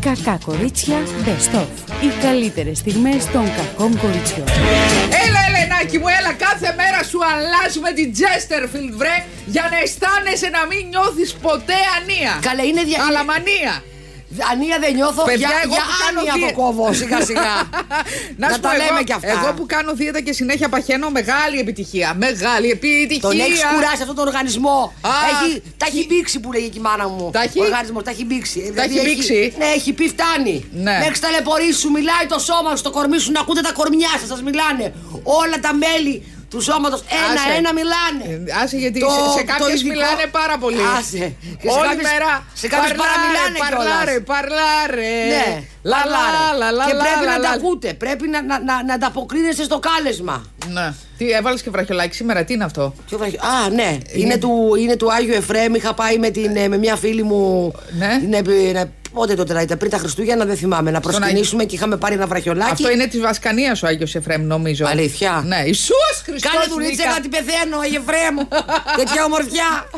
Κακά κορίτσια Best of. Οι καλύτερες στιγμές των κακών κοριτσιών. Έλα, Ελενάκη μου, έλα. Κάθε μέρα σου αλλάζουμε την Chesterfield, βρε, για να αισθάνεσαι να μην νιώθεις ποτέ ανία. Καλέ, είναι δια... Αλαμανία. Ανία δεν νιώθω. Παιδιά, για, εγώ για που κάνω άνοια δίαι- το κόβω σιγά σιγά. Να, Να σου τα πω, λέμε εγώ, κι αυτά. Εγώ που κάνω δίαιτα και συνέχεια παχαίνω, μεγάλη επιτυχία. Μεγάλη επιτυχία. Τον έχεις κουράσει αυτόν τον οργανισμό. Α, έχει, τα έχει μπήξει που λέγει και η μάνα μου. Τα έχει; Ο οργανισμός, τα έχει μπήξει. Τα έχει μπήξει; Ναι, έχει πει φτάνει. Ναι. Μέχρι τα λεπορή σου μιλάει το σώμα σου, το κορμί σου να ακούτε τα κορμιά σας, σας μιλάνε. Όλα τα μέλη τους σώματο ένα-ένα μιλάνε. Ε, Άσε γιατί Το- σε, σε το κάποιες ειδικό- μιλάνε πάρα πολύ. Άσε. Και σε Όλη κάποιες- μέρα. σε κάποιες παραμιλάνε Παρλάρε, κιόλας. παρλάρε. Ναι, Λα, λα, λαλάρε. λα, λα, Και λα, πρέπει λα, να τα λα. ακούτε. Πρέπει να, να, να, να ανταποκρίνεστε στο κάλεσμα. Ναι. Τι έβαλες και βραχιολάκι σήμερα, τι είναι αυτό; Ποιο βραχυ- Α, ναι. Είναι του, είναι του Άγιου Εφρέμ. Είχα πάει με, την, ε, με μια φίλη μου. Ναι. Είναι, ε, πότε τότε ήταν, πριν τα Χριστούγεννα, δεν θυμάμαι. Να προσκυνήσουμε και είχαμε πάρει ένα βραχιολάκι. Αυτό είναι της Βασκανίας ο Άγιος Εφρέμ, νομίζω. Αλήθεια. Ναι, Ιησούς Χριστός Κάνε δουλίτσα Νίκα. γιατί πεθαίνω, Άγιε Εφρέμ. Τέτοια ομορφιά.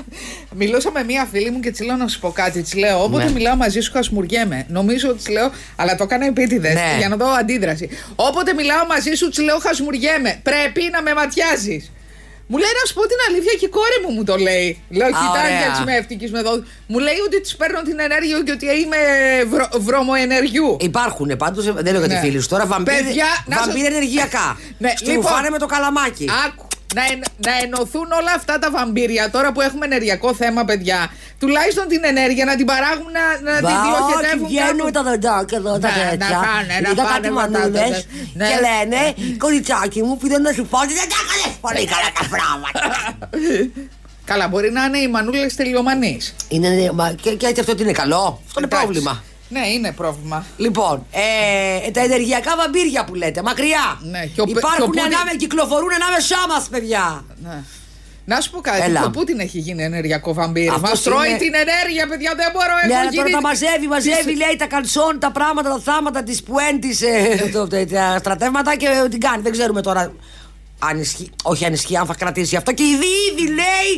Μιλούσα με μία φίλη μου και της λέω να σου πω κάτι. Της λέω: Όποτε Ναι. μιλάω μαζί σου, χασμουριέμαι. Νομίζω ότι της λέω, αλλά το έκανα επίτηδες Ναι. για να δω αντίδραση. Όποτε μιλάω μαζί σου, της λέω: Χασμουριέμαι. Πρέπει να με ματιάζεις. Μου λέει να σου πω την αλήθεια και η κόρη μου μου το λέει. Λέω: Κοιτάξτε, ωραία. έτσι με ευτυχής με εδώ. Μου λέει ότι της παίρνω την ενέργεια και ότι είμαι βρο, βρωμοενεργιού. Υπάρχουν πάντως, δεν λέω για τη Ναι. φίλη σου τώρα, βαμπύρ, Παιδιά, να σας- βαμπύρ ενεργειακά. Ναι, Στρουφάνε λοιπόν. με το καλαμάκι. Άκου. Να, εν- να ενωθούν όλα αυτά τα βαμπύρια τώρα που έχουμε ενεργειακό θέμα, παιδιά. Τουλάχιστον την ενέργεια να την παράγουν να, να την Βα, διοχετεύουν. και βγαίνουν κάπου. τα δοντάκια εδώ, τα Ναι, να τέτοια. φάνε, να Είδα φάνε κάτι πατάτες. μανούλες Ναι. και λένε, κοριτσάκι μου, πήγα να σου πω ότι δεν τα έκανες πολύ καλά τα πράγματα. Καλά, μπορεί να είναι οι μανούλες τελειομανείς. Είναι, μα, και, και έτσι αυτό ότι είναι καλό. Αυτό είναι πρόβλημα. Ναι, είναι πρόβλημα. Λοιπόν, ε, τα ενεργειακά βαμπύρια που λέτε, μακριά. Ναι, και ο Πε- Υπάρχουν και ο Πούτιν- ανάμε, κυκλοφορούν ανάμεσά μας, παιδιά. Ναι. Να σου πω κάτι. Έλα. Το Πούτιν έχει γίνει ενεργειακό βαμπύρι. Μας Αυτός τρώει είναι- την ενέργεια, παιδιά. Δεν μπορώ. Ναι, έχω αλλά τώρα γίνει- τα μαζεύει, μαζεύει, λέει τα καλσόν, τα πράγματα, τα θάματα της Πουέντη, τα στρατεύματα και την κάνει. Δεν ξέρουμε τώρα αν ισχύει, όχι αν ισχύει, αν θα κρατήσει αυτό. Και ήδη, ήδη λέει,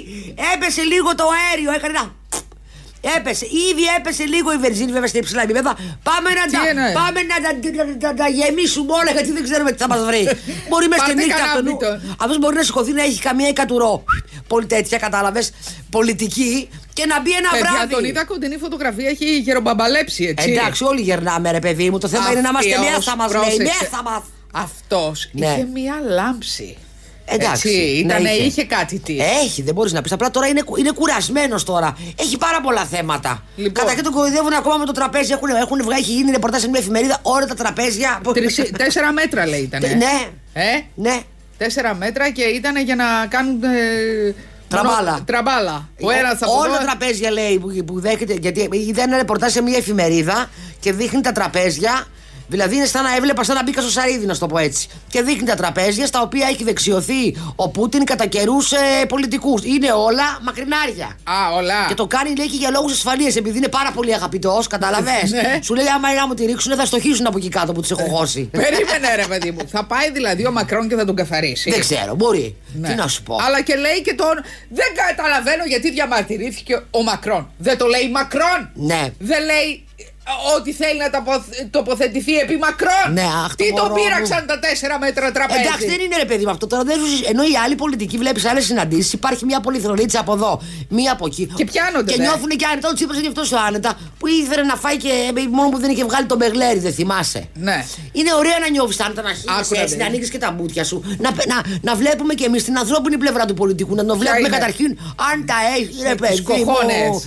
έπεσε λίγο το αέριο, έκανε ένα. Έπεσε, ήδη έπεσε λίγο η βενζίνη, βέβαια στα υψηλά επίπεδα. Πάμε να, Τι τα, εννοείς; πάμε να, τα- να, να, να τα γεμίσουμε όλα γιατί δεν ξέρουμε τι θα μας βρει. μπορεί μέσα στη Πάρτε νύχτα κανένα αυτό. μπιτό. Αυτός μπορεί να σηκωθεί να έχει καμία εκατουρό. Πολύ τέτοια, κατάλαβες. Πολιτική και να μπει ένα Παιδιά, βράδυ. τον είδα κοντινή φωτογραφία, έχει γερομπαμπαλέψει, έτσι. Εντάξει, όλοι γερνάμε, ρε παιδί μου. Το θέμα είναι να είμαστε Αυτός, μέσα μας, λέει. πρόσεξε. Μέσα μα. Αυτός Ναι. είχε μία λάμψη. Εντάξει, Έτσι, ναι, ήτανε, είχε. είχε. κάτι της. Έχει, δεν μπορείς να πεις. Απλά τώρα είναι, κου- είναι κουρασμένος τώρα. Έχει πάρα πολλά θέματα. Λοιπόν. Καταρχήν τον κοροϊδεύουν ακόμα με το τραπέζι. Έχουν, έχουν βγάλει, έχει γίνει ρεπορτάζ σε μια εφημερίδα όλα τα τραπέζια. Τρεις- τέσσερα μέτρα λέει ήταν. Ναι, Ε, ναι. τέσσερα μέτρα και ήταν για να κάνουν. ε, Τραμπάλα. μόνο- Τραμπάλα. Ο ένας από Όλα εδώ, τα τραπέζια λέει που, που δέχεται. Γιατί είδα ένα ρεπορτάζ σε μια εφημερίδα και δείχνει τα τραπέζια. Δηλαδή είναι σαν να έβλεπα, σαν να μπήκα στο σαρίδι, να σου το πω έτσι. Και δείχνει τα τραπέζια στα οποία έχει δεξιωθεί ο Πούτιν κατά καιρούς ε, πολιτικούς. Είναι όλα μακρινάρια. Α, όλα. Και το κάνει λέει και για λόγους ασφαλείας, επειδή είναι πάρα πολύ αγαπητός, κατάλαβε. Ναι. Σου λέει: Άμα να μου τη ρίξουν, θα στοχίσουν από εκεί κάτω που τους έχω χώσει. Περίμενε ρε παιδί μου. Θα πάει δηλαδή ο Μακρόν και θα τον καθαρίσει. Δεν ξέρω, μπορεί. Ναι. Τι να σου πω. Αλλά και λέει και τον. Δεν καταλαβαίνω γιατί διαμαρτυρήθηκε ο Μακρόν. Δεν το λέει Μακρόν. Ναι. Δεν λέει ε, ότι θέλει να τοποθε- τοποθετηθεί επί Μακρόν. Ναι, αχ, το Τι τον μωρό μου. πείραξαν τα τέσσερα μέτρα τραπέζι; Εντάξει, δεν είναι ρε παιδί με αυτό τώρα. Δεν σου... Ενώ οι άλλοι πολιτικοί βλέπεις άλλες συναντήσεις, υπάρχει μια πολυθρονίτσα από εδώ, μία από εκεί. Και πιάνονται, Και ναι. νιώθουν και άνετα. Ο Τσίπρα είναι αυτός ο άνετα που ήθελε να φάει και μόνο που δεν είχε βγάλει τον Μπεγλέρι, δεν θυμάσαι. Ναι. Είναι ωραία να νιώθεις άνετα, να Άκου, χύνεσαι ρε, έτσι, να παιδί. ανοίξει και τα μπούτια σου. Να, να, να βλέπουμε κι εμείς την ανθρώπινη πλευρά του πολιτικού. Να το βλέπουμε είναι; καταρχήν αν τα έχει, ρε Τις παιδί. μου, κοχώνες.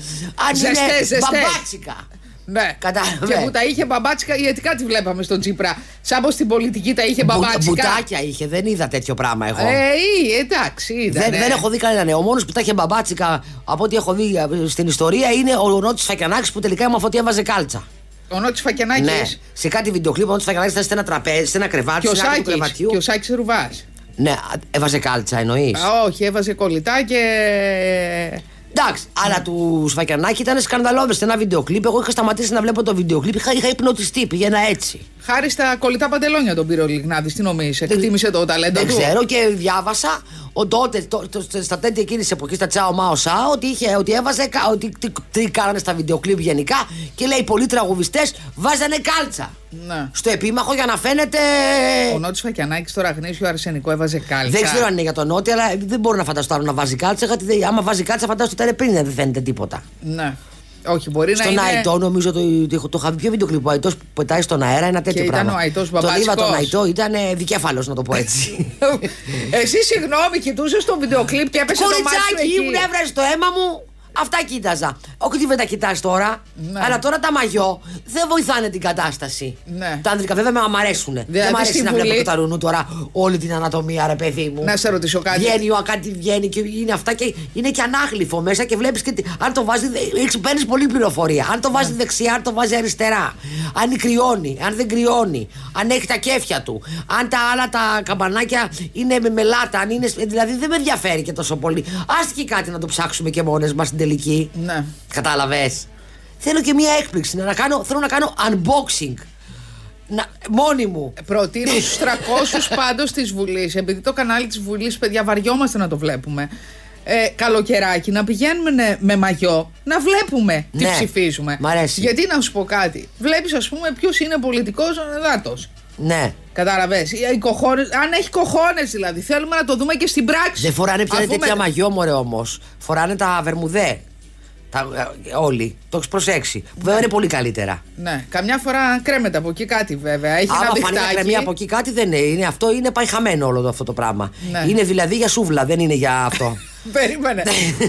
Αν Ζεστές, είναι ζεστές. μπαμπάτσικα. Ναι. Κατάλαβε. Και που τα είχε μπαμπάτσικα, γιατί κάτι βλέπαμε στον Τσίπρα. Σαν πως στην πολιτική τα είχε Μπου- μπαμπάτσικα. Μπουτάκια είχε, δεν είδα τέτοιο πράγμα εγώ. Ε, ή, εντάξει, είδα. Δεν, ναι. δεν έχω δει κανένα νέο. Ο μόνος που τα είχε μπαμπάτσικα από ό,τι έχω δει ε, στην ιστορία είναι ο Νότι Φακιανάκης που τελικά έμαθα ότι έβαζε κάλτσα. Ο Νότης Φακιανάκης; Ναι. Σε κάτι βιντεοκλίπ ο Νότι Φακιανάκης ήταν σε ένα τραπέζι, σε ένα κρεβάτι, και ο στην άκρη του Σάκης, κρεβατιού. και ο Σάκης Ρουβάς. Ναι, α, έβαζε κάλτσα εννοείς. Α, Όχι, έβαζε κολλητά και. Εντάξει, αλλά του Σφακιανάκη ήταν σκανδαλώδες. Ένα βιντεοκλίπ. Εγώ είχα σταματήσει να βλέπω το βιντεοκλίπ. Είχα, είχα υπνοτιστεί, πήγαινα έτσι. Χάρη στα κολλητά παντελόνια τον πήρε ο Λιγνάδης. Τι νομίζεις, εκτίμησε το ταλέντο Δεν του; ξέρω και διάβασα ο, τότε, το, το- στα τέτοια εκείνης τη εποχής, στα Τσάο Μάο Σάο, ότι, είχε, ότι έβαζε. κα- Ότι, τι, τι κάνανε στα βιντεοκλίπ γενικά και λέει πολλοί τραγουδιστές βάζανε κάλτσα. Ναι. Στο επίμαχο για να φαίνεται. Ο Νότι Φακιανάκης στο ραγνίσιο αρσενικό έβαζε κάλτσα. Δεν ξέρω αν είναι για τον Νότι, αλλά δεν μπορώ να φανταστώ άλλο να βάζει κάλτσα. Γιατί δεν- άμα βάζει κάλτσα, φαντάζομαι ότι ήταν πριν, δεν φαίνεται τίποτα. Ναι. Όχι, μπορεί Στον να είναι. Αϊτό, νομίζω το, το, το είχα δει πιο βίντεο κλιπ. Ο Αϊτός που πετάει στον αέρα ένα τέτοιο ήταν πράγμα. ο Αϊτός Τον είδα μπαμπάτσικος. τον Αϊτό, ήταν δικέφαλος, να το πω έτσι. Εσύ, συγγνώμη, κοιτούσες το βιντεοκλίπ και έπεσε το μάτι σου Κοριτσάκι, εκεί. ήμουν έβραζε το αίμα μου. Αυτά κοίταζα. Όχι δεν τα κοιτάς τώρα. Ναι. Αλλά τώρα τα μαγιό δεν βοηθάνε την κατάσταση. Ναι. Τα άνδρικα βέβαια με μ' αρέσουν. δεν Δηλαδή, μ' αρέσει στη να Βουλή- βλέπω το ταρουνού τώρα όλη την ανατομία, ρε παιδί μου. Να σε ρωτήσω κάτι. Βγαίνει ο κάτι βγαίνει και είναι αυτά και είναι και ανάγλυφο μέσα και βλέπεις και τι- αν το βάζει. Παίρνεις πολλή πληροφορία. Αν το βάζει Ναι. δεξιά, αν το βάζει αριστερά. Αν κρυώνει, αν δεν κρυώνει. Αν έχει τα κέφια του. Αν τα άλλα τα καμπανάκια είναι με μελάτα. Αν είναι, δηλαδή δεν με ενδιαφέρει και τόσο πολύ. Άστηκε κάτι να το ψάξουμε και μόνες μας στην τελική. Ναι. Κατάλαβες; Θέλω και μία έκπληξη. Να κάνω, θέλω να κάνω unboxing. Να, μόνη μου. Προτείνω στους 300 πάντως της Βουλής, επειδή το κανάλι της Βουλής, παιδιά, βαριόμαστε να το βλέπουμε. Ε, καλοκαιράκι να πηγαίνουμε ναι, με μαγιό να βλέπουμε τι Ναι. ψηφίζουμε. Μ' αρέσει. Γιατί να σου πω κάτι. Βλέπεις, ας πούμε, ποιος είναι πολιτικός δάτο. Ναι. Κατάλαβες. Αν έχει κοχώνες δηλαδή. Θέλουμε να το δούμε και στην πράξη. Δεν φοράνε πια Αφού τέτοια με- μαγιό, μωρέ όμως. Φοράνε τα βερμουδέ. Τα, ε, όλοι. Το έχεις προσέξει. Που βέβαια είναι πολύ καλύτερα. Ναι, καμιά φορά κρέμεται από εκεί κάτι βέβαια. Έχει Άμα ένα φανεί να διχτάκι. κρεμεί από εκεί κάτι δεν είναι. είναι. Αυτό είναι πάει χαμένο όλο το, αυτό το πράγμα. Ναι. Είναι δηλαδή για σούβλα, δεν είναι για αυτό. Περίμενε.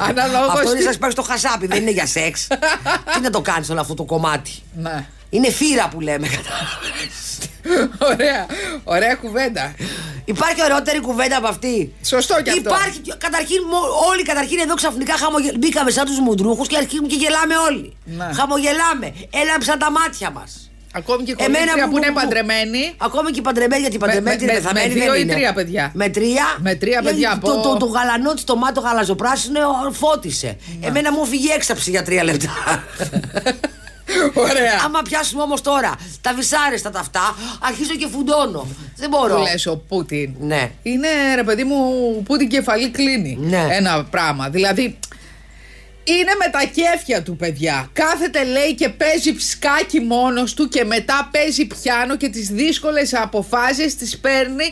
Αναλόγω. αυτό είναι σα πάει στο χασάπι, δεν είναι για σεξ. Τι να το κάνεις όλο αυτό το κομμάτι. Ναι. Είναι φύρα που λέμε, κατάλαβες. Ωραία. Ωραία κουβέντα. Υπάρχει ωραιότερη κουβέντα από αυτή; Σωστό κι αυτό. Υπάρχει. και- Καταρχήν, μο- όλοι καταρχήν εδώ ξαφνικά χαμογελ... μπήκαμε σαν τους μουντρούχους και αρχίζουμε και γελάμε όλοι. Ναι. Χαμογελάμε. Έλαμψαν τα μάτια μας. Ακόμη και κορίτσια που, είναι παντρεμένοι. Ακόμη και οι παντρεμένοι, γιατί οι παντρεμένοι με- είναι με- πεθαμένοι. με δύο δεν ή είναι. τρία παιδιά. Με τρία. Με τρία Γιατί παιδιά Το, από- το, το, γαλανό τη, το μάτο γαλαζοπράσινο ε, φώτισε. Εμένα μου φύγει έξαψη για τρία λεπτά. Ωραία. Άμα πιάσουμε όμως τώρα τα βυσάρεστα τα αυτά, αρχίζω και φουντώνω. Δεν μπορώ. Που λες ο Πούτιν. Ναι. Είναι ρε παιδί μου που την κεφαλή κλείνει. Ναι. Ένα πράγμα. Δηλαδή είναι με τα κέφια του παιδιά. Κάθεται λέει και παίζει ψκάκι μόνος του και μετά παίζει πιάνο και τις δύσκολες αποφάσεις τις παίρνει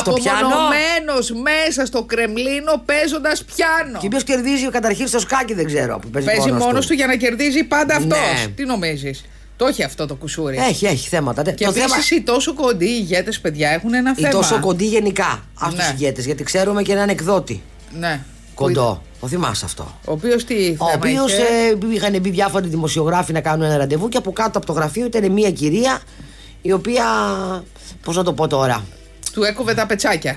Στο πιάνο; απομονωμένος μέσα στο Κρεμλίνο παίζοντας πιάνο. Και ποιος κερδίζει καταρχήν στο σκάκι, δεν ξέρω. Που παίζει, Παίζει μόνος μόνος του για να κερδίζει πάντα αυτός. Ναι. Τι νομίζεις; Το έχει αυτό το κουσούρι. Έχει, έχει θέματα. Και το επίσης θέμα. οι τόσο κοντοί ηγέτες, παιδιά, έχουν ένα Ή θέμα. τόσο κοντή γενικά. Α Ναι. τους ηγέτες. Γιατί ξέρουμε και έναν εκδότη. Ναι. Κοντό. Το θυμάσαι αυτό. Ο οποίος τι Ο θέμα οποίος είχε; είχαν μπει διάφοροι δημοσιογράφοι να κάνουν ένα ραντεβού και από κάτω από το γραφείο ήταν μια κυρία η οποία. Πώς να το πω τώρα. Του έκοβε τα πετσάκια.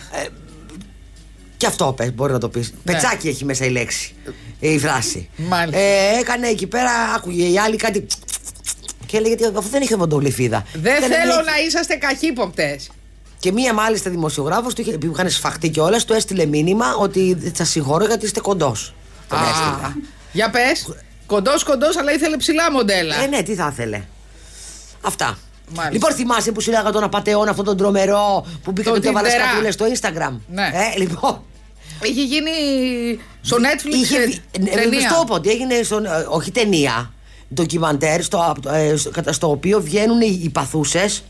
Και αυτό πες, μπορεί να το πεις. Πετσάκι έχει μέσα η λέξη. Η φράση. Μάλιστα. Ε, έκανε εκεί πέρα, άκουγε η άλλη κάτι. Και έλεγε ότι αφού δεν είχε βοντολιφίδα. Δεν Ήταν θέλω μια- να είσαστε καχύποπτες. Και μία μάλιστα δημοσιογράφος του είχε, που είχαν σφαχτεί κιόλας, του έστειλε μήνυμα ότι σας συγχωρώ γιατί είστε κοντός. Τον έστειλε. Για πες. Κοντός, κοντός, αλλά ήθελε ψηλά μοντέλα. Ε, ναι, τι θα ήθελε. Αυτά. Μάλιστα. Λοιπόν, θυμάσαι που σειράγα τον απαταιώνα αυτόν τον τρομερό που μπήκε Τον και έβαλε Τιντερά. σκατούλες στο Instagram. Ναι. Ε, λοιπόν. Είχε γίνει στο Netflix Είχε, ε, βγει- ναι, ταινία. Στο πω ότι έγινε, στον, ε, όχι ταινία, ντοκιμαντέρ, στο, ε, στο, κατά- στο οποίο βγαίνουν οι, οι παθούσες,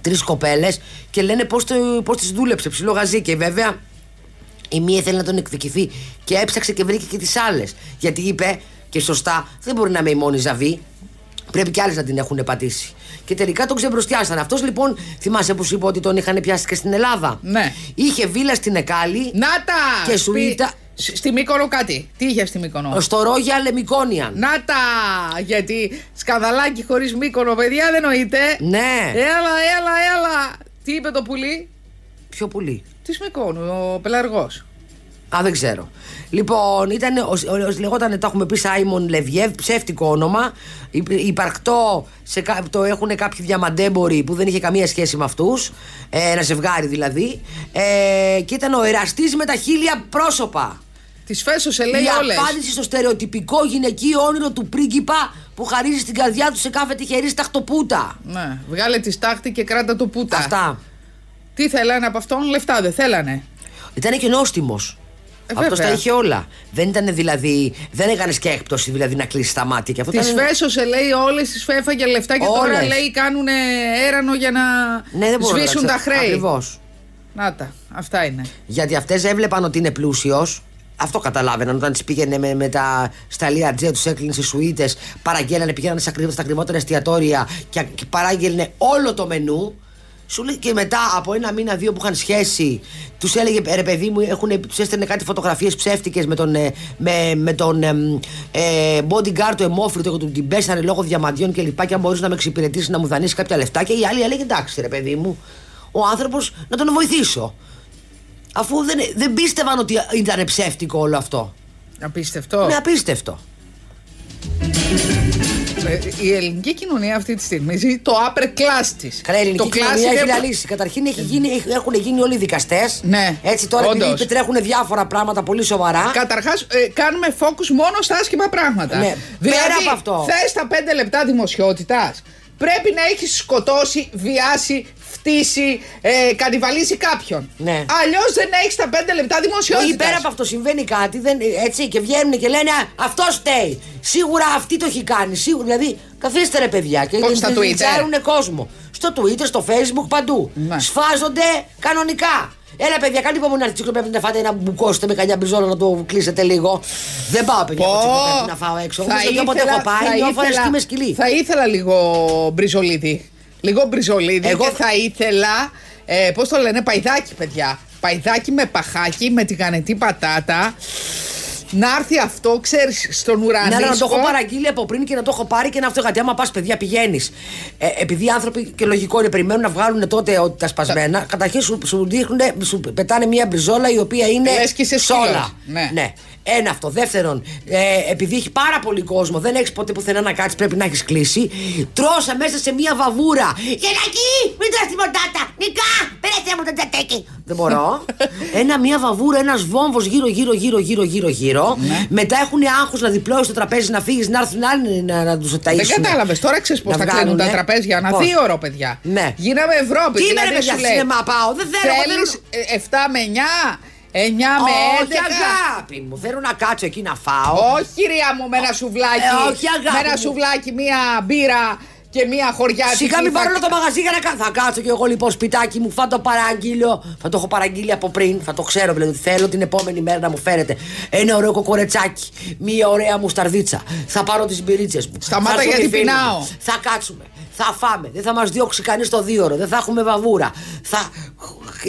τρεις κοπέλες και λένε πώς πώς τις δούλεψε. Ψηλό γαζί. Και βέβαια η μία θέλει να τον εκδικηθεί και έψαξε και βρήκε και τις άλλες. Γιατί είπε και σωστά, δεν μπορεί να είμαι η μόνη ζαβή. Πρέπει και άλλες να την έχουν πατήσει. Και τελικά τον ξεμπροστιάσαν. Αυτός λοιπόν, θυμάσαι που σου είπα ότι τον είχαν πιάσει και στην Ελλάδα. Ναι. Είχε βίλα στην Εκάλη. Να τα! Και Σπι- σουίτα. Σ- Στη Μύκονο κάτι. Τι είχε στη Μύκονο; Στο Ρόγια Λεμικόνιαν. Να τα! Γιατί σκανδαλάκι χωρίς Μύκονο, παιδιά, δεν νοείται. Ναι. Έλα, έλα, έλα. Τι είπε το πουλί; Πιο πολύ. της Μυκόνου, ο πελαργός. Α, δεν ξέρω. Λοιπόν, ήταν, ο, ο, ο- λεγόταν, το έχουμε πει, Σάιμον Λεβιέβ, ψεύτικο όνομα. Υ- Υπαρκτό, σε, κα- το έχουν κάποιοι διαμαντέμποροι που δεν είχε καμία σχέση με αυτούς. Ε, ένα ζευγάρι δηλαδή. Ε, και ήταν ο εραστής με τα χίλια πρόσωπα. Της φέσωσε, λέει η όλες. απάντηση στο στερεοτυπικό γυναικείο όνειρο του πρίγκιπα που χαρίζει στην καρδιά του σε κάθε τυχερή σταχτοπούτα. Ναι, βγάλε τη στάχτη και κράτα το πούτα. Αυτά. Τι θέλανε από αυτόν, λεφτά δεν θέλανε. Ήταν και νόστιμος. Ε, Αυτός βέβαια. τα είχε όλα. Δεν ήταν δηλαδή. Δεν έκανες και έκπτωση δηλαδή να κλείσεις τα μάτια. Και αυτό Της ήταν- φέσωσε, λέει, όλες τις φέφαγε λεφτά και τώρα Όλες. λέει κάνουν έρανο για να Ναι, δεν μπορώ σβήσουν να τα ξέρω. χρέη. Ακριβώς. Να τα, αυτά είναι. Γιατί αυτές έβλεπαν ότι είναι πλούσιος. Αυτό καταλάβαιναν όταν τι πήγαινε με, με τα σταλία τζέ, τους έκλεινε σε σουίτες, παραγγέλανε, πηγαίνανε στα, ακριβ- στα ακριβότερα εστιατόρια και, και παράγγελνε όλο το μενού. Σου λέει και μετά από ένα μήνα, δύο που είχαν σχέση, τους έλεγε ρε παιδί μου, τους έστελνε κάτι φωτογραφίες ψεύτικες με τον, ε, με, με τον εμ, ε, bodyguard του αιμόφρυτο και του την πέσανε λόγω διαμαντιών και λοιπά. Και αν μπορείς να με εξυπηρετήσεις να μου δανείσεις κάποια λεφτά. Και η άλλη έλεγε εντάξει, ρε παιδί μου, ο άνθρωπος να τον βοηθήσω. Αφού δεν, δεν πίστευαν ότι ήταν ψεύτικο όλο αυτό. Απίστευτο. Είναι απίστευτο. Ε, Η ελληνική κοινωνία αυτή τη στιγμή ζει το upper class της. Καλά, η ελληνική το class κοινωνία είναι- έχει λαλήσει. Καταρχήν έχει γίνει, έχει- έχουν γίνει όλοι δικαστές. Ναι, Έτσι τώρα όντως. επειδή τρέχουν διάφορα πράγματα πολύ σοβαρά. Καταρχάς, κάνουμε focus μόνο στα άσχημα πράγματα. Ναι, Δηλαδή, πέρα από αυτό. Θες τα πέντε λεπτά δημοσιότητας. Πρέπει να έχεις σκοτώσει, βιάσει, φτύσει, ε, κανιβαλίσει κάποιον. Ναι. Αλλιώς δεν έχεις τα πέντε λεπτά δημοσιότητας. Ή πέρα από αυτό συμβαίνει κάτι, δεν, έτσι, και βγαίνουν και λένε Αυτό φταίει. Σίγουρα αυτή το έχει κάνει. Σίγουρα, δηλαδή, καθίστε ρε παιδιά και Πώς, στα Twitter? λιτσάρουν κόσμο. Στο Twitter, στο Facebook, παντού. Ναι. Σφάζονται κανονικά. Έλα, παιδιά, κάντε υπομονή να τσίκλο πρέπει να φάτε ένα μπουκώσετε με κανένα μπριζόλο να το κλείσετε λίγο. Δεν πάω, παιδιά, Πω, από τσίκλο πρέπει να φάω έξω. θα Όμως, γιατί όποτε ήθελα- έχω πάει, θα δύο φορέ ήθελα- και είμαι σκυλή. Θα ήθελα λίγο μπριζολίδι. Λίγο μπριζολίδι Εγώ- και θα ήθελα. Ε, Πώς το λένε, παϊδάκι, παιδιά. Παϊδάκι με παχάκι, με τηγανετή πατάτα. Να έρθει αυτό, ξέρεις, στον ουρανό. Ναι, αλλά να το έχω παραγγείλει από πριν και να το έχω πάρει και να αυτό. Γιατί άμα πας, παιδιά, πηγαίνεις. Ε, επειδή οι άνθρωποι και λογικό είναι, περιμένουν να βγάλουν τότε ότι τα σπασμένα, καταρχήν σου, σου, δείχνουν, σου πετάνε μια μπριζόλα η οποία είναι Λες και είσαι σόλα. σκύλος. Ναι. Ένα αυτό. Δεύτερον, ε, επειδή έχει πάρα πολύ κόσμο, δεν έχεις ποτέ πουθενά να κάτσεις, πρέπει να έχεις κλείσει. Τρώσα μέσα σε μια βαβούρα. Γελακί, μην τρως την ποτάτα. Νικά, πέρασε μου το τζατέκι. Δεν μπορώ. ένα, μια βαβούρα, ένας βόμβος γύρω, γύρω, γύρω, γύρω, γύρω, γύρω. Ναι. Μετά έχουν άγχος να διπλώσει το τραπέζι, να φύγεις, να έρθουν άλλοι να, να τους ταΐσουν. Δεν κατάλαβες. Τώρα ξέρεις πώς Να θα κλείνουν βγάνουνε. τα τραπέζια. Ένα Πώς; δύο ώρο, παιδιά. Ναι. Γίναμε Ευρώπη. Τι είμαι, ρε, δηλαδή παιδιά, σου λέει, σινεμά πάω; Δεν θέλω, εγώ Θέλεις θέλω- ε, 7 με 9, 9 με 11. Όχι, αγάπη μου. Θέλω να κάτσω εκεί να φάω. Όχι, κυρία μου, με ένα σουβλάκι. Ε, όχι, αγάπη με ένα μου. σουβλάκι, μία μπύρα και μία χωριά. Σιγά μην πάρω όλο το μαγαζί για να κάτσω. Θα κάτσω και εγώ λοιπόν σπιτάκι μου, θα το παραγγείλω. Θα το έχω παραγγείλει από πριν. Θα το ξέρω δηλαδή ότι θέλω την επόμενη μέρα να μου φέρετε ένα ωραίο κοκορετσάκι. Μία ωραία μουσταρδίτσα. Θα πάρω τις μπυρίτσες μου. Σταμάτα, Θα έρθουν γιατί οι φίλοι μου. πεινάω. Θα κάτσουμε. Θα φάμε. Δεν θα μας διώξει κανείς το δίωρο. Δεν θα έχουμε βαβούρα. Θα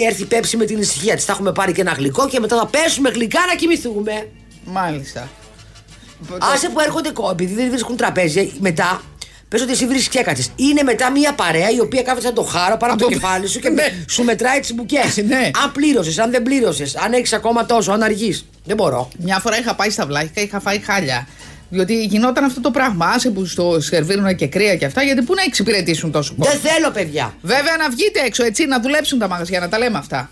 έρθει η πέψη με την ησυχία της. Θα έχουμε πάρει και ένα γλυκό και μετά θα πέσουμε γλυκά να κοιμηθούμε. Μάλιστα. Άσε που έρχονται κο- επειδή δεν βρίσκουν τραπέζια μετά. Πες ότι εσύ βρίσκεις και έκατσε. Είναι μετά μια παρέα η οποία κάθεται σαν το χάρο πάνω από το Από- κεφάλι σου και Ναι. σου μετράει τις μπουκές. Ναι. Αν πλήρωσες, αν δεν πλήρωσες, αν έχεις ακόμα τόσο, αν αργείς. Δεν μπορώ. Μια φορά είχα πάει στα βλάχικα, είχα φάει χάλια. Διότι γινόταν αυτό το πράγμα. Άσε που στο σερβίρουν και κρύα και αυτά, γιατί πού να εξυπηρετήσουν τόσο κόσμο; Δεν θέλω, παιδιά. Βέβαια να βγείτε έξω έτσι, να δουλέψουν τα μαγαζιά, να τα λέμε αυτά.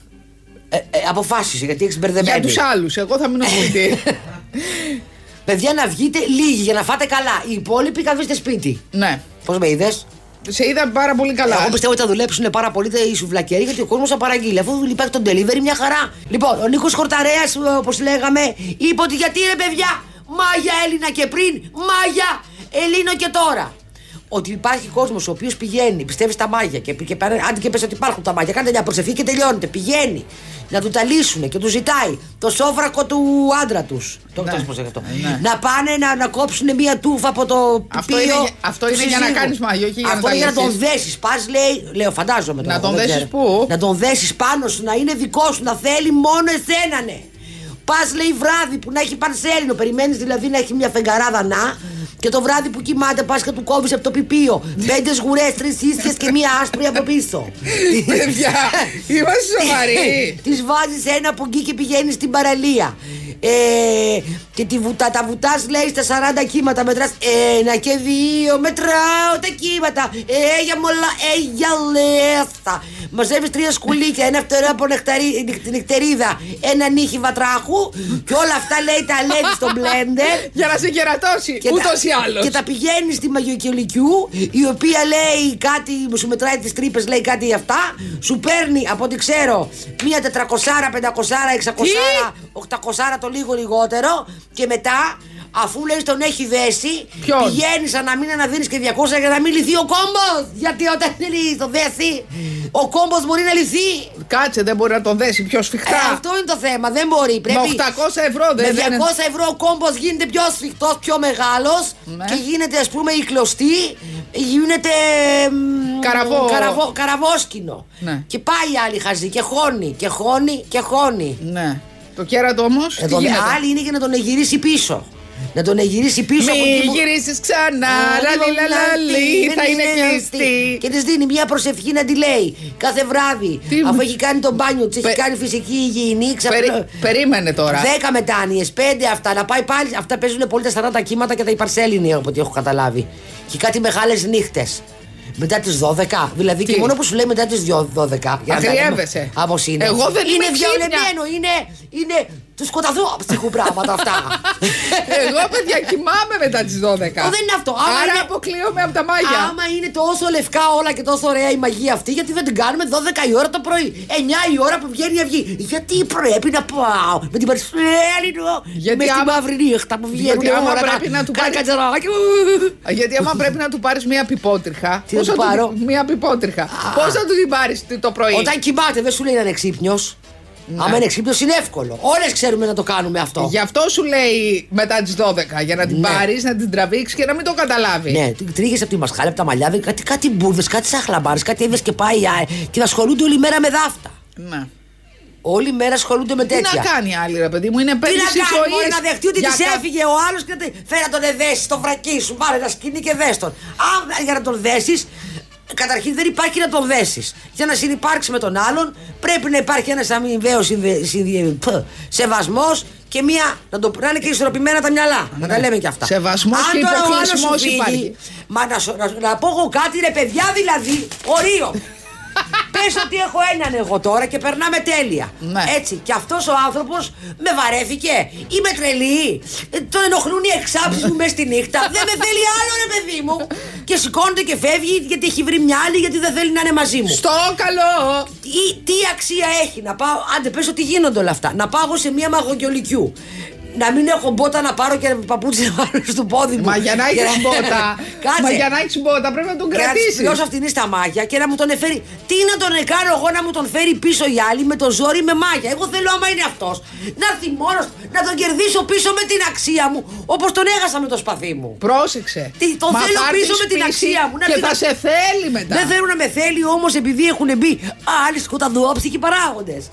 Ε, ε, αποφάσισε γιατί έχει μπερδεμένη. Για τους άλλους. Εγώ θα μείνω σπίτι. Παιδιά να βγείτε λίγοι για να φάτε καλά. Οι υπόλοιποι καθίστε σπίτι. ναι. Πώς με είδες; Σε είδα πάρα πολύ καλά. Εγώ πιστεύω ότι θα δουλέψουν πάρα πολύ τα- οι σουβλακέροι γιατί ο κόσμος θα παραγγείλει. Αφού υπάρχει το delivery, μια χαρά. Λοιπόν, ο Νίκος Χορταρέας, όπως λέγαμε, είπε ότι γιατί ρε παιδιά, μάγια Έλληνα και πριν, μάγια Ελλήνο και τώρα. Ότι υπάρχει κόσμος ο οποίος πηγαίνει, πιστεύεις στα μάγια και, και πάνε- άντε και πες ότι υπάρχουν τα μάγια. Κάντε μια προσευχή και τελειώνεται. Πηγαίνει να του τα λύσουν και του ζητάει το σόφρακο του άντρα τους. Το Ναι. ξέρεις πώς έχει αυτό. Ναι. Να πάνε να, να κόψουν μια τούφα από το Αυτό πίο είναι για- αυτό του είναι για να συζύγου. κάνεις μάγιο, όχι για να Αυτό τα είναι για να τον λύσεις. δέσεις. Πας, λέει, λέω, φαντάζομαι τώρα. Να τον δεν δέσεις ξέρω. πού; Να τον δέσεις πάνω σου, να είναι δικό σου, να θέλει μόνο εσένα, ναι. Πας, λέει, βράδυ που να έχει πανσέλινο. Περιμένεις δηλαδή να έχει μια φεγγαράδα να. Και το βράδυ που κοιμάται, πας και του κόβεις από το πιπίο. Πέντε σγουρέ, τρεις ίσχυε και μία άσπρη από πίσω. Παιδιά, είμαστε σοβαροί. Τη βάζεις ένα πουγγί και πηγαίνεις στην παραλία. Ε, Και τη βουτά, τα βουτάς λέει στα 40 κύματα. Μετράς ένα και δύο. Μετράω τα κύματα. Ε, για μολα, ε, για λέστα. Μαζεύεις τρία σκουλίκια, ένα φτερό από νεκταρί, νυχ- νυχτερίδα, ένα νύχι βατράχου. Και όλα αυτά λέει τα λέει στο μπλέντερ. Για να σε κερατώσει, Και ούτω τα- ή άλλω. Και τα πηγαίνεις στη Μαγιοκελικιού, η οποία λέει κάτι, σου μετράει τις τρύπες, λέει κάτι για αυτά. Σου παίρνει, από ό,τι ξέρω, μία 400, 500, 600, 800 το λίγο λιγότερο. Και μετά, αφού λέει τον έχει δέσει, Ποιον; πηγαίνεις σαν να μην αναδίνει και 200 για να μην λυθεί ο κόμπος. Γιατί όταν είναι το δέσει, ο κόμπος μπορεί να λυθεί. Κάτσε, δεν μπορεί να τον δέσει πιο σφιχτά. Ε, αυτό είναι το θέμα, δεν μπορεί. Με Πρέπει... 800 ευρώ δεν Με 200 δεν είναι. ευρώ ο κόμπος γίνεται πιο σφιχτός, πιο μεγάλος Ναι. και γίνεται ας πούμε η κλωστή, γίνεται. μ, Καραβό. καραβό- καραβόσκινο. Ναι. Και πάει η άλλη χαζή και χώνει και χώνει και χώνει. Ναι. Το κέρατο όμως. Εδώ δε- άλλη είναι για να τον εγυρίσει πίσω. Να τον εγυρίσει πίσω από εκεί Μη που- γυρίσεις ξανά. Α, Λαλί, λαλαλί, δεν θα είναι αυτή. κλειστή. Και της δίνει μια προσευχή να τη λέει κάθε βράδυ. Τι αφού μου- έχει κάνει τον μπάνιο της, έχει Πε- κάνει φυσική υγιεινή, ξαπλώ. Περί- Περίμενε τώρα. Δέκα μετάνοιες, πέντε αυτά. Να πάει πάλι. Αυτά παίζουν πολύ τα 40 κύματα και τα υπαρσέλινοι από ό,τι έχω καταλάβει. Και κάτι μεγάλες νύχτες. Μετά τις 12. Δηλαδή Τι; και μόνο που σου λέει μετά τις 12. για να τα λέμε Αγριεύεσαι. Όπως είναι. Εγώ δεν είμαι Είναι ξύπνια. διαολεμένο. Είναι, είναι τους σκοταδόψυχου πράγματα αυτά. Εγώ, παιδιά, κοιμάμαι μετά τις 12. Ω, δεν είναι αυτό. Άμα Άρα είναι- αποκλείομαι από τα μάγια. Άμα είναι τόσο λευκά όλα και τόσο ωραία η μαγεία αυτή, γιατί δεν την κάνουμε 12 η ώρα το πρωί. 9 η ώρα που βγαίνει η αυγή. Γιατί πρέπει να πάω με την Παρσέλινο. Γιατί με στη άμα- μαύρη νύχτα που βγαίνουν Γιατί άμα ώρα. πρέπει να του Κάνα πάρει- κατσαράκι. Γιατί άμα πρέπει να του πάρεις μία πιπότριχα. Τι να πώς του θα πάρω; Μία πιπότριχα. Πώ θα του την πάρεις το πρωί; Όταν κοιμάται, δεν σου λέει να είναι ξύπνιος. Ναι. Άμα είναι ξύπνιο είναι εύκολο. Όλες ξέρουμε να το κάνουμε αυτό. Γι' αυτό σου λέει μετά τις 12. Για να την Ναι. πάρεις, να την τραβήξεις και να μην το καταλάβεις. Ναι, τρίγε από τη μασχάλη, από τα μαλλιά, δε- κάτι, κάτι μπουρδες, κάτι σαχλαμπάρε, κάτι έβε και πάει α, και ασχολούνται όλη μέρα με δάφτα. Ναι. Όλη μέρα ασχολούνται με Τι τέτοια. να κάνει άλλη, ρε παιδί μου, είναι Τι πέντε να κάνει, ζωής. μωρέ, να δεχτεί ότι Για της κα- έφυγε ο άλλος και να τη- φέρε να τον εδέσεις στο βρακί σου. Πάρε ένα σκηνή και δες τον. Αν για να τον δέσεις, καταρχήν δεν υπάρχει να τον δέσεις. Για να συνεπάρξει με τον άλλον, πρέπει να υπάρχει ένας αμοιβαίος σεβασμός και μία. Να, το, να είναι και ισορροπημένα τα μυαλά. Να τα λέμε και αυτά. Ναι. Σεβασμός Αν και τώρα ο άλλος υποκλεισμός σου φύγει, υπάρχει. Μα να, σου- να, να πω εγώ κάτι, ρε παιδιά, δηλαδή, ορίο. Πες ότι έχω έναν εγώ τώρα και περνάμε τέλεια. Ναι. Έτσι. Και αυτός ο άνθρωπος με βαρέθηκε. Είμαι τρελή. Ε, τον ενοχλούν οι εξάψεις μου μέσα στη νύχτα. Δεν με θέλει άλλο, ρε παιδί μου. Και σηκώνεται και φεύγει γιατί έχει βρει μια άλλη γιατί δεν θέλει να είναι μαζί μου. Στο καλό! Τι, τι αξία έχει να πάω. Άντε, πες ότι γίνονται όλα αυτά. Να πάω εγώ σε μια μαγωγιολικιού. Να μην έχω μπότα να πάρω και παπούτσι να βάλω στο πόδι μου. Μα για να έχεις μπότα. Κάτσε. Μα για να έχεις μπότα πρέπει να τον Και να τη κρατήσει. πληρώσω αυτήν στα μάγια και να μου τον εφέρει. Τι να τον κάνω εγώ να μου τον φέρει πίσω η άλλη με το ζόρι με μάγια. Εγώ θέλω άμα είναι αυτός να έρθει μόνος να τον κερδίσω πίσω με την αξία μου. Όπως τον έχασα με το σπαθί μου. Πρόσεξε. Τι, τον Μα θέλω θα πίσω έρθεις με την πίσω αξία μου. Να Και έρθει θα να- σε θέλει μετά. Δεν θέλω να με θέλει όμως επειδή έχουν μπει άλλοι σκοταδόψυχοι παράγοντες.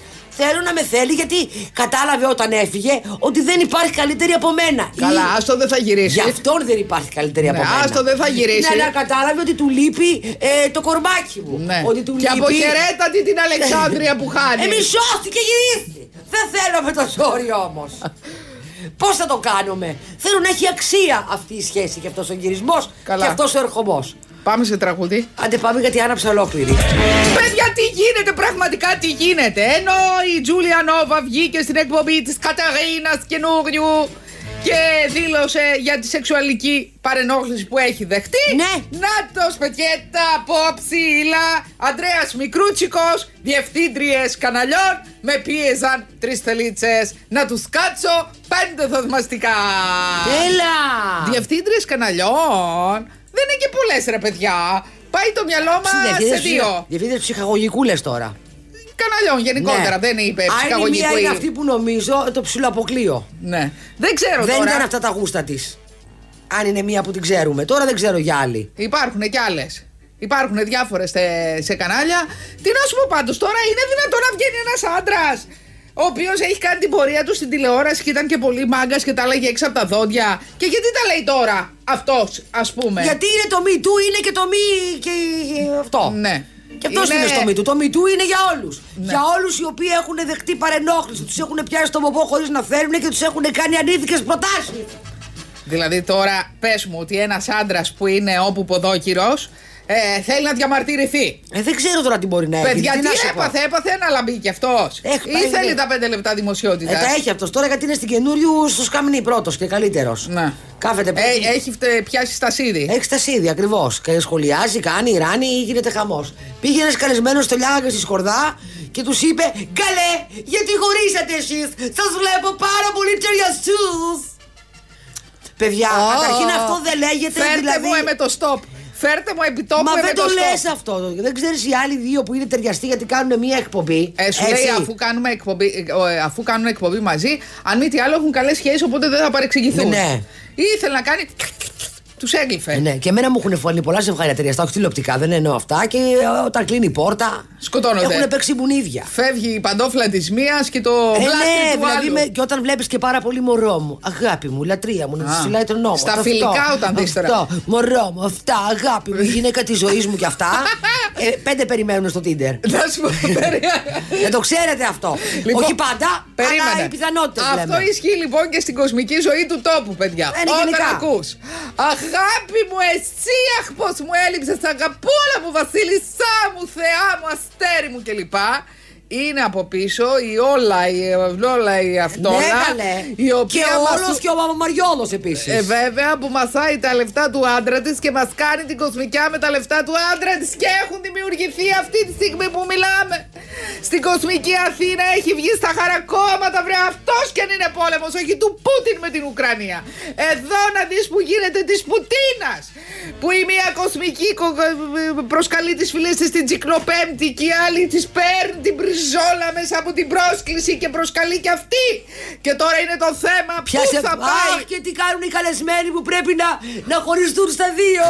Θέλω να με θέλει γιατί κατάλαβε όταν έφυγε ότι δεν υπάρχει καλύτερη από μένα. Καλά, Ή- άστο δεν θα γυρίσεις. Γι' αυτόν δεν υπάρχει καλύτερη Ναι, από μένα. άστο, δεν θα γυρίσεις. Ναι, να κατάλαβε ότι του λείπει ε, το κορμπάκι μου. Ναι. Ότι του Και λείπει. αποχαιρέτα τη την Αλεξάνδρεια που χάνεις. Εμεί σώθηκε γυρίστη. Δεν θέλω με το ζόρι όμως. Πώς θα το κάνουμε; Θέλω να έχει αξία αυτή η σχέση και αυτός ο γυρισμός Καλά. και αυτός ο ερχομός. Πάμε σε τραγουδί. Άντε πάμε γιατί άναψα ολόκληρη. Παιδιά, τι γίνεται, πραγματικά τι γίνεται. Ενώ η Τζούλια Νόβα βγήκε στην εκπομπή της Καταρίνας καινούριου και δήλωσε για τη σεξουαλική παρενόχληση που έχει δεχτεί. Ναι. Νάτος πακέτα από ψήλα. Ανδρέας Μικρούτσικος, διευθύντριες καναλιών, με πίεζαν τρεις θελίτσες να τους κάτσω πέντε θαυμαστικά. Έλα! Διευθύντριες καναλιών δεν είναι και πολλές ρε παιδιά. Πάει το μυαλό μας σε δύο. Διευθύντρια ψυχαγωγικού λε τώρα. Καναλιών γενικότερα, Ναι. δεν είπε Αν η ψυχαγωγικό. μία είναι ή- αυτή που νομίζω το ψηλοαποκλείω. Ναι. Δεν ξέρω Δεν τώρα. ήταν αυτά τα γούστα της. Αν είναι μία που την ξέρουμε. Τώρα δεν ξέρω για άλλη. Υπάρχουν κι άλλες. Υπάρχουν διάφορες σε, σε κανάλια. Τι να σου πω πάντως, τώρα είναι δυνατόν να βγαίνει ένας άντρας ο οποίος έχει κάνει την πορεία του στην τηλεόραση και ήταν και πολύ μάγκας και τα έλεγε έξω από τα δόντια. Και γιατί τα λέει τώρα αυτός, ας πούμε; Γιατί είναι το μη του, είναι και το μη και αυτό. Ναι. Και αυτός είναι... στο μητού. Το μητού είναι για όλους. Για όλους οι οποίοι έχουν δεχτεί παρενόχληση, τους έχουν πιάσει στο μοπό χωρίς να θέλουν και τους έχουν κάνει ανήθικες προτάσεις. Δηλαδή τώρα πες μου ότι ένας άντρας που είναι όπου ποδόκυρος ε, θέλει να διαμαρτυρηθεί. Ε, δεν ξέρω τώρα τι μπορεί να έχει. Παιδιά, τι, να σου πω. έπαθε, έπαθε ένα λαμπί κι αυτός. Έχει Ή πάει, θέλει ναι. τα πέντε λεπτά δημοσιότητας. Ε, τα έχει αυτός τώρα γιατί είναι στην καινούριου στο σκαμνί πρώτος και καλύτερος. Ναι. Κάθεται Ε, έχει φτε- πιάσει στασίδι. Έχει τα σίδη ακριβώς. Και σχολιάζει, κάνει, ράνει ή γίνεται χαμός. Πήγε ένας καλεσμένος στο Λιάγκα και στη Σκορδά και τους είπε: Καλέ, γιατί χωρίσατε εσείς; Σα βλέπω πάρα πολύ ταιριαστού. Παιδιά, Ω, καταρχήν αυτό δεν λέγεται Φέρτε δηλαδή. μου με το stop. Φέρτε μου επιτόπου Μα με δεν το το stop. λες αυτό. Δεν ξέρεις οι άλλοι δύο που είναι ταιριαστοί γιατί κάνουν μία εκπομπή. Ε, σου Έτσι. λέει αφού κάνουμε εκπομπή, ε, ε, αφού κάνουν εκπομπή μαζί, αν μη τι άλλο έχουν καλές σχέσεις, οπότε δεν θα παρεξηγηθούν. Ναι. Ή ήθελε να κάνει. Τους έγκλειφε. Ε, Ναι, και εμένα μου έχουν φωνεί πολλά ζευγάρια ταιριαστά, όχι τηλεοπτικά, δεν εννοώ αυτά. Και ε, όταν κλείνει η πόρτα. Σκοτώνονται. Έχουν παίξει μπουνίδια. Φεύγει η παντόφλα της μίας και το Ε, μπλάστερ ναι, του δηλαδή άλλου. με, και όταν βλέπεις και πάρα πολύ μωρό μου, αγάπη μου, λατρεία μου, να τη Α, φυλάει τον νόμο. στα αυτό, φιλικά όταν δεις τώρα. Αυτό, μωρό μου, αυτά, αγάπη μου, η γυναίκα της ζωής μου και αυτά. ε, πέντε περιμένουν στο Tinder. Να σου πω. περίμενε. Δεν το ξέρετε αυτό. Λοιπόν, Όχι πάντα, περίμενε. αλλά οι πιθανότητες Αυτό ισχύει λοιπόν και στην κοσμική ζωή του τόπου, παιδιά. Είναι Όταν γενικά. ακούς Αγάπη μου, εσύ, αχ, πως μου έλειψες, αγαπούλα μου, βασίλισσά μου, θεά μου, αστέρι μου κλπ. Είναι από πίσω η όλα, η όλα η αυτόλα. Ναι, καλέ. η οποία και μας- όλος και ο Μαμαριόλο επίσης. Ε, βέβαια που μασάει τα λεφτά του άντρα της και μας κάνει την κοσμικιά με τα λεφτά του άντρα της και έχουν δημιουργηθεί αυτή τη στιγμή που μιλάμε. Στην κοσμική Αθήνα έχει βγει στα χαρακόμματα, βρε αυτός κι αν είναι πόλεμος, όχι του Πούτιν με την Ουκρανία. Εδώ να δεις που γίνεται της Πουτίνας. Που η μία κοσμική κο- προσκαλεί τις φίλε της στην Τσικνοπέμπτη και η άλλη τη παίρνει την πριζόλα μέσα από την πρόσκληση και προσκαλεί και αυτή. Και τώρα είναι το θέμα Πια πού σε... θα πάει. Αχ, και τι κάνουν οι καλεσμένοι που πρέπει να, να χωριστούν στα δύο.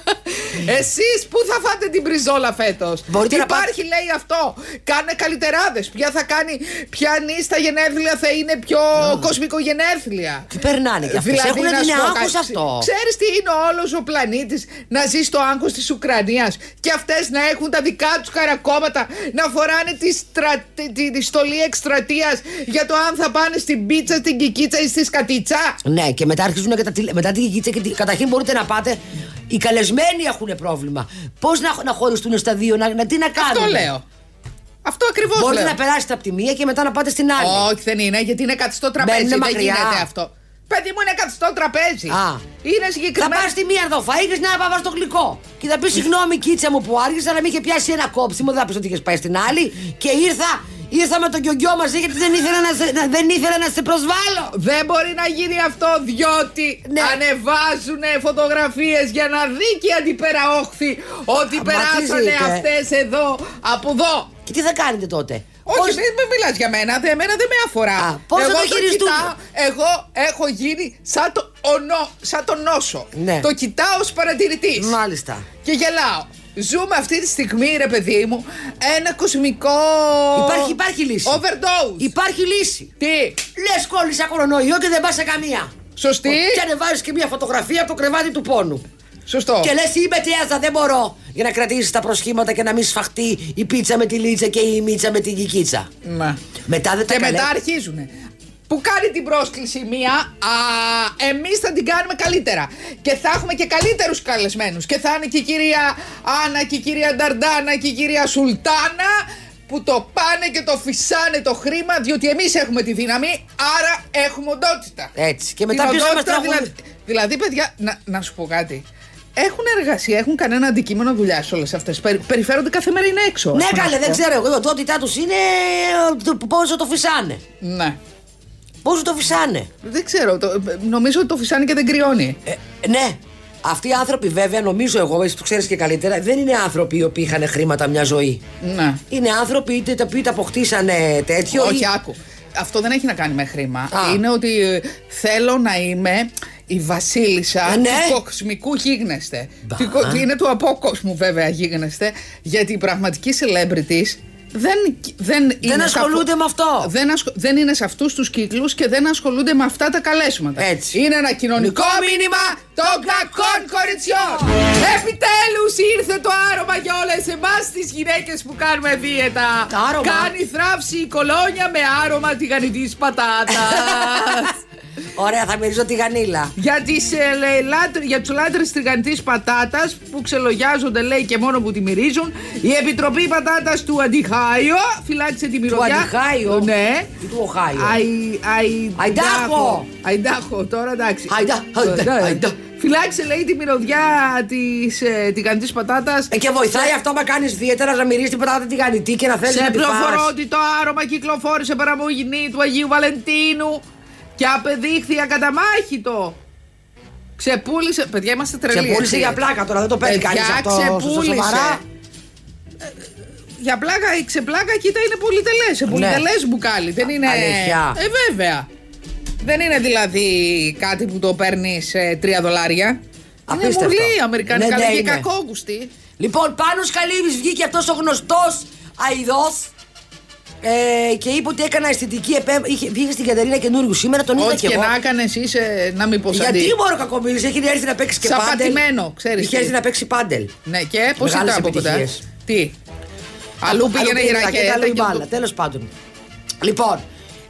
Εσείς πού θα φάτε την πριζόλα φέτος; Μπορείτε να Υπάρχει λέει αυτό. Κάνε καλυτεράδες. Ποια θα κάνει, ποια νύστα γενέθλια θα είναι πιο κοσμικογενέθλια. Τι περνάνε κι αυτές. Έχουν να την σου πω άγχος κάτι. αυτό; Ξέρεις τι είναι όλος ο πλανήτης να ζει στο άγχος της Ουκρανίας και αυτές να έχουν τα δικά τους χαρακόμματα να φοράνε τη, στρα... τη, τη στολή εκστρατείας για το αν θα πάνε στην πίτσα, στην κικίτσα ή στη σκατίτσα; Ναι, και μετά αρχίζουν και τα τηλε... μετά την κίτσα και την... καταρχήν μπορείτε να πάτε. Οι καλεσμένοι έχουν πρόβλημα. Πώς να, να χωριστούν στα δύο, να, να τι να κάνουν. Αυτό λέω. Αυτό ακριβώς Μπορείτε λέω. να περάσετε από τη μία και μετά να πάτε στην άλλη. Όχι, δεν είναι, γιατί είναι καθιστό τραπέζι. Μπαίνουν δεν μακριά. γίνεται αυτό. Παιδί μου είναι καθιστό τραπέζι. Α. Είναι Θα συγκεκριμένο. πας στη μία εδώ, φαΐ και στην άλλη πάβα στο γλυκό. Και θα πεις συγγνώμη, κίτσα μου που άργησα, αλλά με είχε πιάσει ένα κόψιμο. Δεν θα πεις ότι είχες πάει στην άλλη. Και ήρθα, ήρθα με τον γιογιό μαζί γιατί δεν ήθελα να σε, να- δεν ήθελα να σε προσβάλλω. Δεν μπορεί να γίνει αυτό διότι Ναι. ανεβάζουν φωτογραφίες για να δει και η αντιπεραόχθη ότι Μα τι περάσανε ζείτε. αυτές εδώ από εδώ. Και τι θα κάνετε τότε; Όχι, Πώς- μην μην μιλάς για μένα, δε, εμένα δεν με αφορά. Α, πώς θα εγώ το χειριστούν. κοιτάω, εγώ έχω γίνει σαν το, ονό, σαν το νόσο. Ναι. Το κοιτάω ως παρατηρητής. Μάλιστα. Και γελάω. Ζούμε αυτή τη στιγμή, ρε παιδί μου, ένα κοσμικό. Υπάρχει, υπάρχει λύση. Overdose. Υπάρχει λύση. Τι, Λες κόλλησα κορονοϊό και δεν πας σε καμία. σωστή. Και ανεβάζεις και μια φωτογραφία από το κρεβάτι του πόνου. Σωστό. Και λες είμαι τέαζα, δεν μπορώ. Για να κρατήσεις τα προσχήματα και να μην σφαχτεί η πίτσα με τη λίτσα και η μίτσα με την κικίτσα. Ναι. Μετά δεν τα Και καλέ- μετά αρχίζουν. Που κάνει την πρόσκληση η μία, α, εμείς θα την κάνουμε καλύτερα. Και θα έχουμε και καλύτερους καλεσμένους. Και θα είναι και η κυρία Άννα και η κυρία Νταρντάνα και η κυρία Σουλτάνα που το πάνε και το φυσάνε το χρήμα διότι εμείς έχουμε τη δύναμη, άρα έχουμε οντότητα. Έτσι. Και μετά Την ποιος θα μας οντότητα τραγουδεί. δηλαδή, δηλαδή, παιδιά, να, να σου πω κάτι. Έχουν εργασία, έχουν κανένα αντικείμενο δουλειά όλες αυτές. Περιφέρονται κάθε μέρα είναι έξω. Ναι, Έχω να καλέ, σου δεν πω. ξέρω εγώ. Η οντότητά τους είναι ε, το- πόσο το φυσάνε. Ναι. Πόσο το φυσάνε; Δεν ξέρω. Το, νομίζω ότι το φυσάνει και δεν κρυώνει. Ε, ναι. Αυτοί οι άνθρωποι, βέβαια, νομίζω εγώ, εσύ το ξέρεις και καλύτερα, δεν είναι άνθρωποι οι οποίοι είχαν χρήματα μια ζωή. Ναι. Είναι άνθρωποι είτε τα οποίοι τα αποκτήσανε τέτοιο. Όχι, ή- άκου. Αυτό δεν έχει να κάνει με χρήμα. Α. Είναι ότι ε, θέλω να είμαι η βασίλισσα Ε, ναι. του κοσμικού γίγνεσθε. Μπα. Του κο- Είναι του απόκοσμου βέβαια γίγνεσθε. Γιατί οι πραγματικοί celebrities δεν, δεν, είναι σε ασχολούνται αυτο- με αυτό. Δεν, ασχο- δεν είναι σε αυτούς τους κύκλους και δεν ασχολούνται με αυτά τα καλέσματα. Έτσι. Είναι ένα κοινωνικό μήνυμα των κακών κοριτσιών. Επιτέλους ήρθε το άρωμα για όλες εμάς τις γυναίκες που κάνουμε δίαιτα. Τα άρωμα. Κάνει θράψη η κολόνια με άρωμα τηγανιτής πατάτας. Ωραία, θα μυρίζω τη γανίλα. για, τις, ε, λέει, λάτρε- για τους λάτρες τηγανιτής πατάτας που ξελογιάζονται λέει και μόνο που τη μυρίζουν η Επιτροπή Πατάτας του Αντιχάιο φυλάξε τη μυρωδιά Αντιχάιο; Ναι Ή του Οχάιο; Αϊ- Αϊντάχο Αϊντάχο. Αϊντάχο τώρα εντάξει Αϊντά, αϊντά, Ναι. αϊντά. Φυλάξε λέει τη μυρωδιά της ε, τηγανιτής πατάτας Ε, και βοηθάει αυτό να κάνεις δίαιτερα να μυρίζεις την πατάτα τη γανιτή και να θέλεις σε να τη φας. πληροφορώ ότι το άρωμα κυκλοφόρησε παραμογινή του Αγίου Βαλεντίνου και απεδείχθη ακαταμάχητο. Ξεπούλησε. Παιδιά, είμαστε τρελοί. Ξεπούλησε έτσι. για πλάκα τώρα, δεν το παίρνει Παιδιά, κανείς αυτό. στο ξεπούλησε. σοβαρά. Ε, Για πλάκα, η ξεπλάκα, κοίτα, είναι πολυτελές. Σε πολυτελές μπουκάλι. Δεν είναι. Ναι. Αλήθεια. Ε, βέβαια. Δεν είναι δηλαδή κάτι που το παίρνεις 3 δολάρια. Είναι Απίστευτο. μουρλή αμερικανικά Ναι, ναι, και είναι. κακόγουστη. Λοιπόν, πάνω Σκαλίβης βγήκε αυτός ο γνωστός αειδός ε, και είπε ότι έκανα αισθητική επέμβαση. Βγήκε στην Κατερίνα καινούριου σήμερα, τον είδα Ό,τι και και εγώ. να έκανε, είσαι να μην πως σαν Γιατί τι. μόνο κακομοίρης, έχει έρθει να παίξει και Σαπατημένο, πάντελ. ξέρεις Είχε τι. έρθει να παίξει πάντελ. Ναι, και πώς Μεγάλες ήταν από κοντά; επιτυχίες. Τι; Αλλού πήγαινε η ρακέτα. Αλλού η και το- μπάλα, τέλος πάντων. Λοιπόν,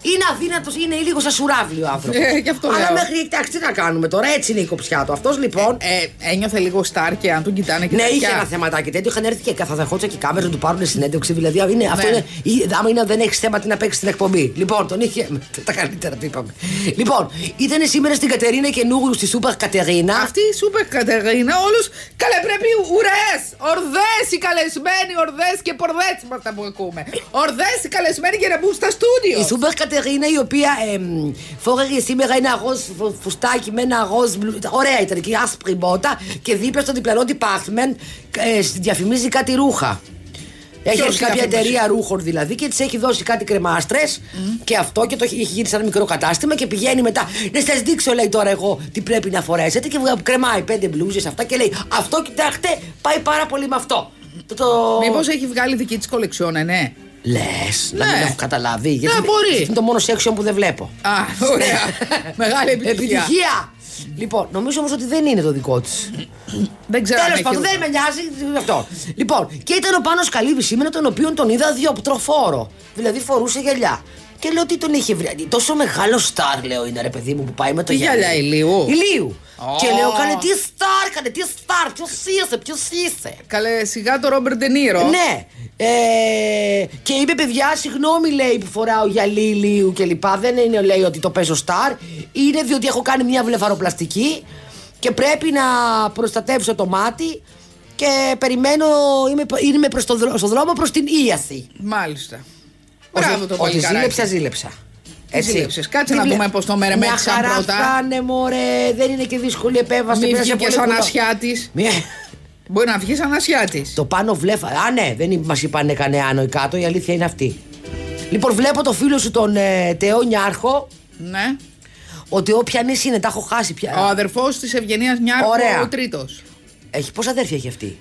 είναι αδύνατος, είναι λίγο σαν σουράβλιο ο άνθρωπος. Ε, γι' αυτό Αλλά λέω. μέχρι εντάξει, τι να κάνουμε τώρα, έτσι είναι η κοψιά του. Αυτός λοιπόν. Ε, ένιωθε λίγο στάρ και αν τον κοιτάνε και Ναι, τέτοια. είχε ένα θεματάκι τέτοιο. Είχαν έρθει και θα δεχόντουσαν και κάμερες να του πάρουν συνέντευξη. Δηλαδή, είναι, αυτό Ναι. είναι. ή- Άμα είναι, δεν έχεις θέμα, τι να παίξεις στην εκπομπή. Λοιπόν, τον είχε. Τα καλύτερα το είπαμε. Λοιπόν, ήταν σήμερα στην Κατερίνα καινούριου στη Σούπερ Κατερίνα. Αυτή η σούπερ Κατερίνα, όλους. Καλέ, πρέπει ουρές! Ορδές οι καλεσμένοι, ορδές και πορδές με αυτά που ακούμε. Ορδές οι καλεσμένοι για να μπουν στα στούντιο. Η Σούπερ Κατερίνα η οποία εμ, φόρεγε σήμερα ένα ροζ φου- φουστάκι με ένα ροζ μπλου. Ωραία ήταν και άσπρη μπότα και δίπλα στο διπλανό department ε, διαφημίζει κάτι ρούχα. Έχει Ποιος έρθει κάποια διαφημίζει; εταιρεία ρούχων δηλαδή και της έχει δώσει κάτι κρεμάστρες και αυτό και το έχει έχει γίνει σε ένα μικρό κατάστημα και πηγαίνει μετά. Να σας δείξω, λέει τώρα εγώ, τι πρέπει να φορέσετε και βγα- κρεμάει πέντε μπλούζες αυτά και λέει Αυτό κοιτάξτε, πάει πάρα πολύ με αυτό. Το, το... Μήπως έχει βγάλει δική της κολεξιόνα, ναι. Λες, να Ναι. μην έχω καταλάβει. Γιατί μπορεί. Είναι το μόνο section που δεν βλέπω. Α, ωραία. Μεγάλη επιτυχία. Επιτυχία! Λοιπόν, νομίζω όμως ότι δεν είναι το δικό της. Δεν ξέρω. αν Τέλος έχει πάντων, δεν με νοιάζει αυτό. Λοιπόν, και ήταν ο Πάνος Καλύβης σήμερα, τον οποίο τον είδα διοπτροφόρο. Δηλαδή φορούσε γυαλιά. Και λέω τι τον είχε βρει. Τόσο μεγάλο στάρ, λέω, είναι ρε παιδί μου που πάει με το Τι γυαλί. γυαλιά, ηλίου; Ηλίου. Ω. Και λέω, κάνε τι στάρ, κάνε τι στάρ, ποιος είσαι, ποιος είσαι. Καλέ, σιγά το Ρόμπερτ Ντενίρο. Ναι. Ε, και είπε, παιδιά, συγγνώμη, λέει, που φοράω γυαλί ηλίου και λοιπά. Δεν είναι, λέει, ότι το παίζω στάρ. Είναι διότι έχω κάνει μια βλεφαροπλαστική και πρέπει να προστατεύσω το μάτι και περιμένω, είμαι, είμαι προς το, δρό- στο δρόμο προς την ίαση. Μάλιστα. Μπράβο το Ότι παλικάράκι. ζήλεψα, ζήλεψα. ζήλεψες. Κάτσε Τι να βλέ- δούμε πώς το μερεμέτησαν Μια χαρά πρώτα. φτάνε, μωρέ. Δεν είναι και δύσκολη επέμβαση. Μην πέρασε βγήκες πολύ σαν κουλό. ασιά τη. Μια... Μπορεί να βγεις σαν ασιά τη. Το πάνω βλέφα. Α, ναι, δεν μας είπαν κανένα άνω ή κάτω. Η αλήθεια είναι αυτή. Λοιπόν, βλέπω το φίλο σου τον ε, Τεό Νιάρχο Ναι. ότι όποια νήσι είναι, τα έχω χάσει πια. Ο αδερφός της Ευγενίας Νιάρχου, Ωραία. ο τρίτος. Έχει πόσα αδέρφια έχει αυτή;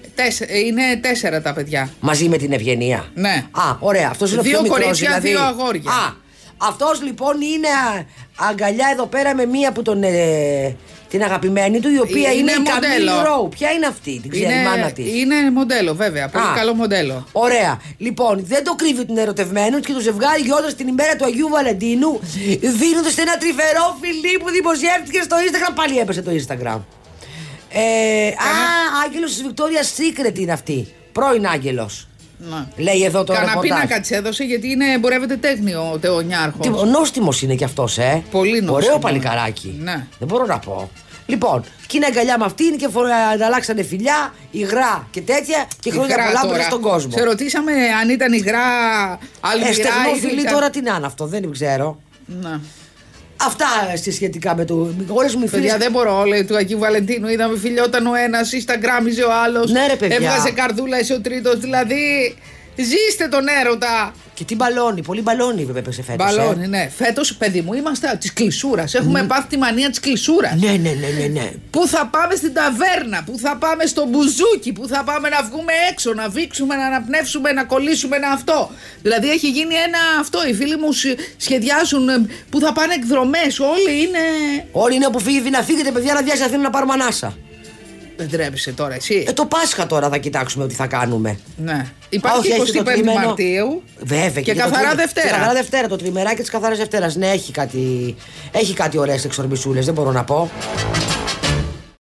Είναι τέσσερα τα παιδιά. Μαζί με την Ευγενία; Ναι. Α, ωραία. Αυτός είναι ο Δύο πιο μικρός, κορίτσια, δηλαδή. δύο αγόρια. Α, αυτός λοιπόν είναι α, αγκαλιά εδώ πέρα με μία που τον. ε, την αγαπημένη του, η οποία Είναι είναι, η μοντέλο. Καμίλ Ρόου. Ποια είναι αυτή, την ξέρει η μάνα της; είναι μοντέλο, βέβαια. Πολύ Α. καλό μοντέλο. Ωραία. Λοιπόν, δεν το κρύβει την ερωτευμένο και το ζευγάρι γιόρτασε την ημέρα του Αγίου Βαλεντίνου, δίνοντας ένα τρυφερό φιλί που δημοσιεύτηκε στο Instagram. Πάλι έπεσε το Instagram. Ε, α, Άγγελος της Βικτόρια Secret είναι αυτή. Πρώην Άγγελος. Ναι. Λέει εδώ το Κανένα ρεπορτάζ. πίνακα τη έδωσε γιατί είναι, εμπορεύεται τέχνη ο Τεωνιάρχος. Τι- Νόστιμος είναι κι αυτός, ε. Πολύ νόστιμος. Ωραίο παλικαράκι. Ναι. Δεν μπορώ να πω. Λοιπόν, και είναι αγκαλιά με αυτήν και φορά, ανταλλάξανε φιλιά, υγρά και τέτοια και χρόνια Υγρά πολλά τώρα. μπροστά στον κόσμο. Σε ρωτήσαμε αν ήταν υγρά αλμυρά Ε, στεγνό ή φιλί γλυκά. τώρα τι να είναι αυτό, δεν ξέρω. Ναι. Αυτά στη σχετικά με το. Όλες μου οι φίλε. Παιδιά, δεν μπορώ. Λέει του Αγίου Βαλεντίνου. Είδαμε φιλιόταν ο ένας, Instagramiζε ο άλλος. Ναι, ρε, παιδιά. Έβγαζε καρδούλα, είσαι ο τρίτος. Δηλαδή. Ζήστε τον έρωτα. Και τι μπαλόνι, πολύ μπαλόνι βέβαια έπαιξε φέτος. Μπαλόνι, ναι. Φέτος, παιδί μου, είμαστε τη κλεισούρας. Έχουμε πάθει τη μανία της κλεισούρας. Ναι, ναι, ναι, ναι, ναι. Πού θα πάμε στην ταβέρνα, πού θα πάμε στο μπουζούκι, πού θα πάμε να βγούμε έξω, να βήξουμε, να αναπνεύσουμε, να κολλήσουμε ένα αυτό. Δηλαδή έχει γίνει ένα αυτό. Οι φίλοι μου σ- σχεδιάζουν ε, πού θα πάνε εκδρομές. Όλοι είναι. Όλοι είναι που φύγει, να φύγετε παιδιά να διάσει Αθήνα να πάρουμε ανάσα. Δεν τρέπεσαι τώρα, εσύ. Ε, το Πάσχα τώρα θα κοιτάξουμε τι θα κάνουμε. ναι. Υπάρχει Όχι, έχει το 25 τριμμένο. Μαρτίου. Βέβαια. Και το καθαρά τριμε- Δευτέρα. Και καθαρά Δευτέρα. Το τριμεράκι της καθαράς Δευτέρας. Ναι, έχει κάτι, έχει κάτι ωραίες εξορμισούλες, δεν μπορώ να πω.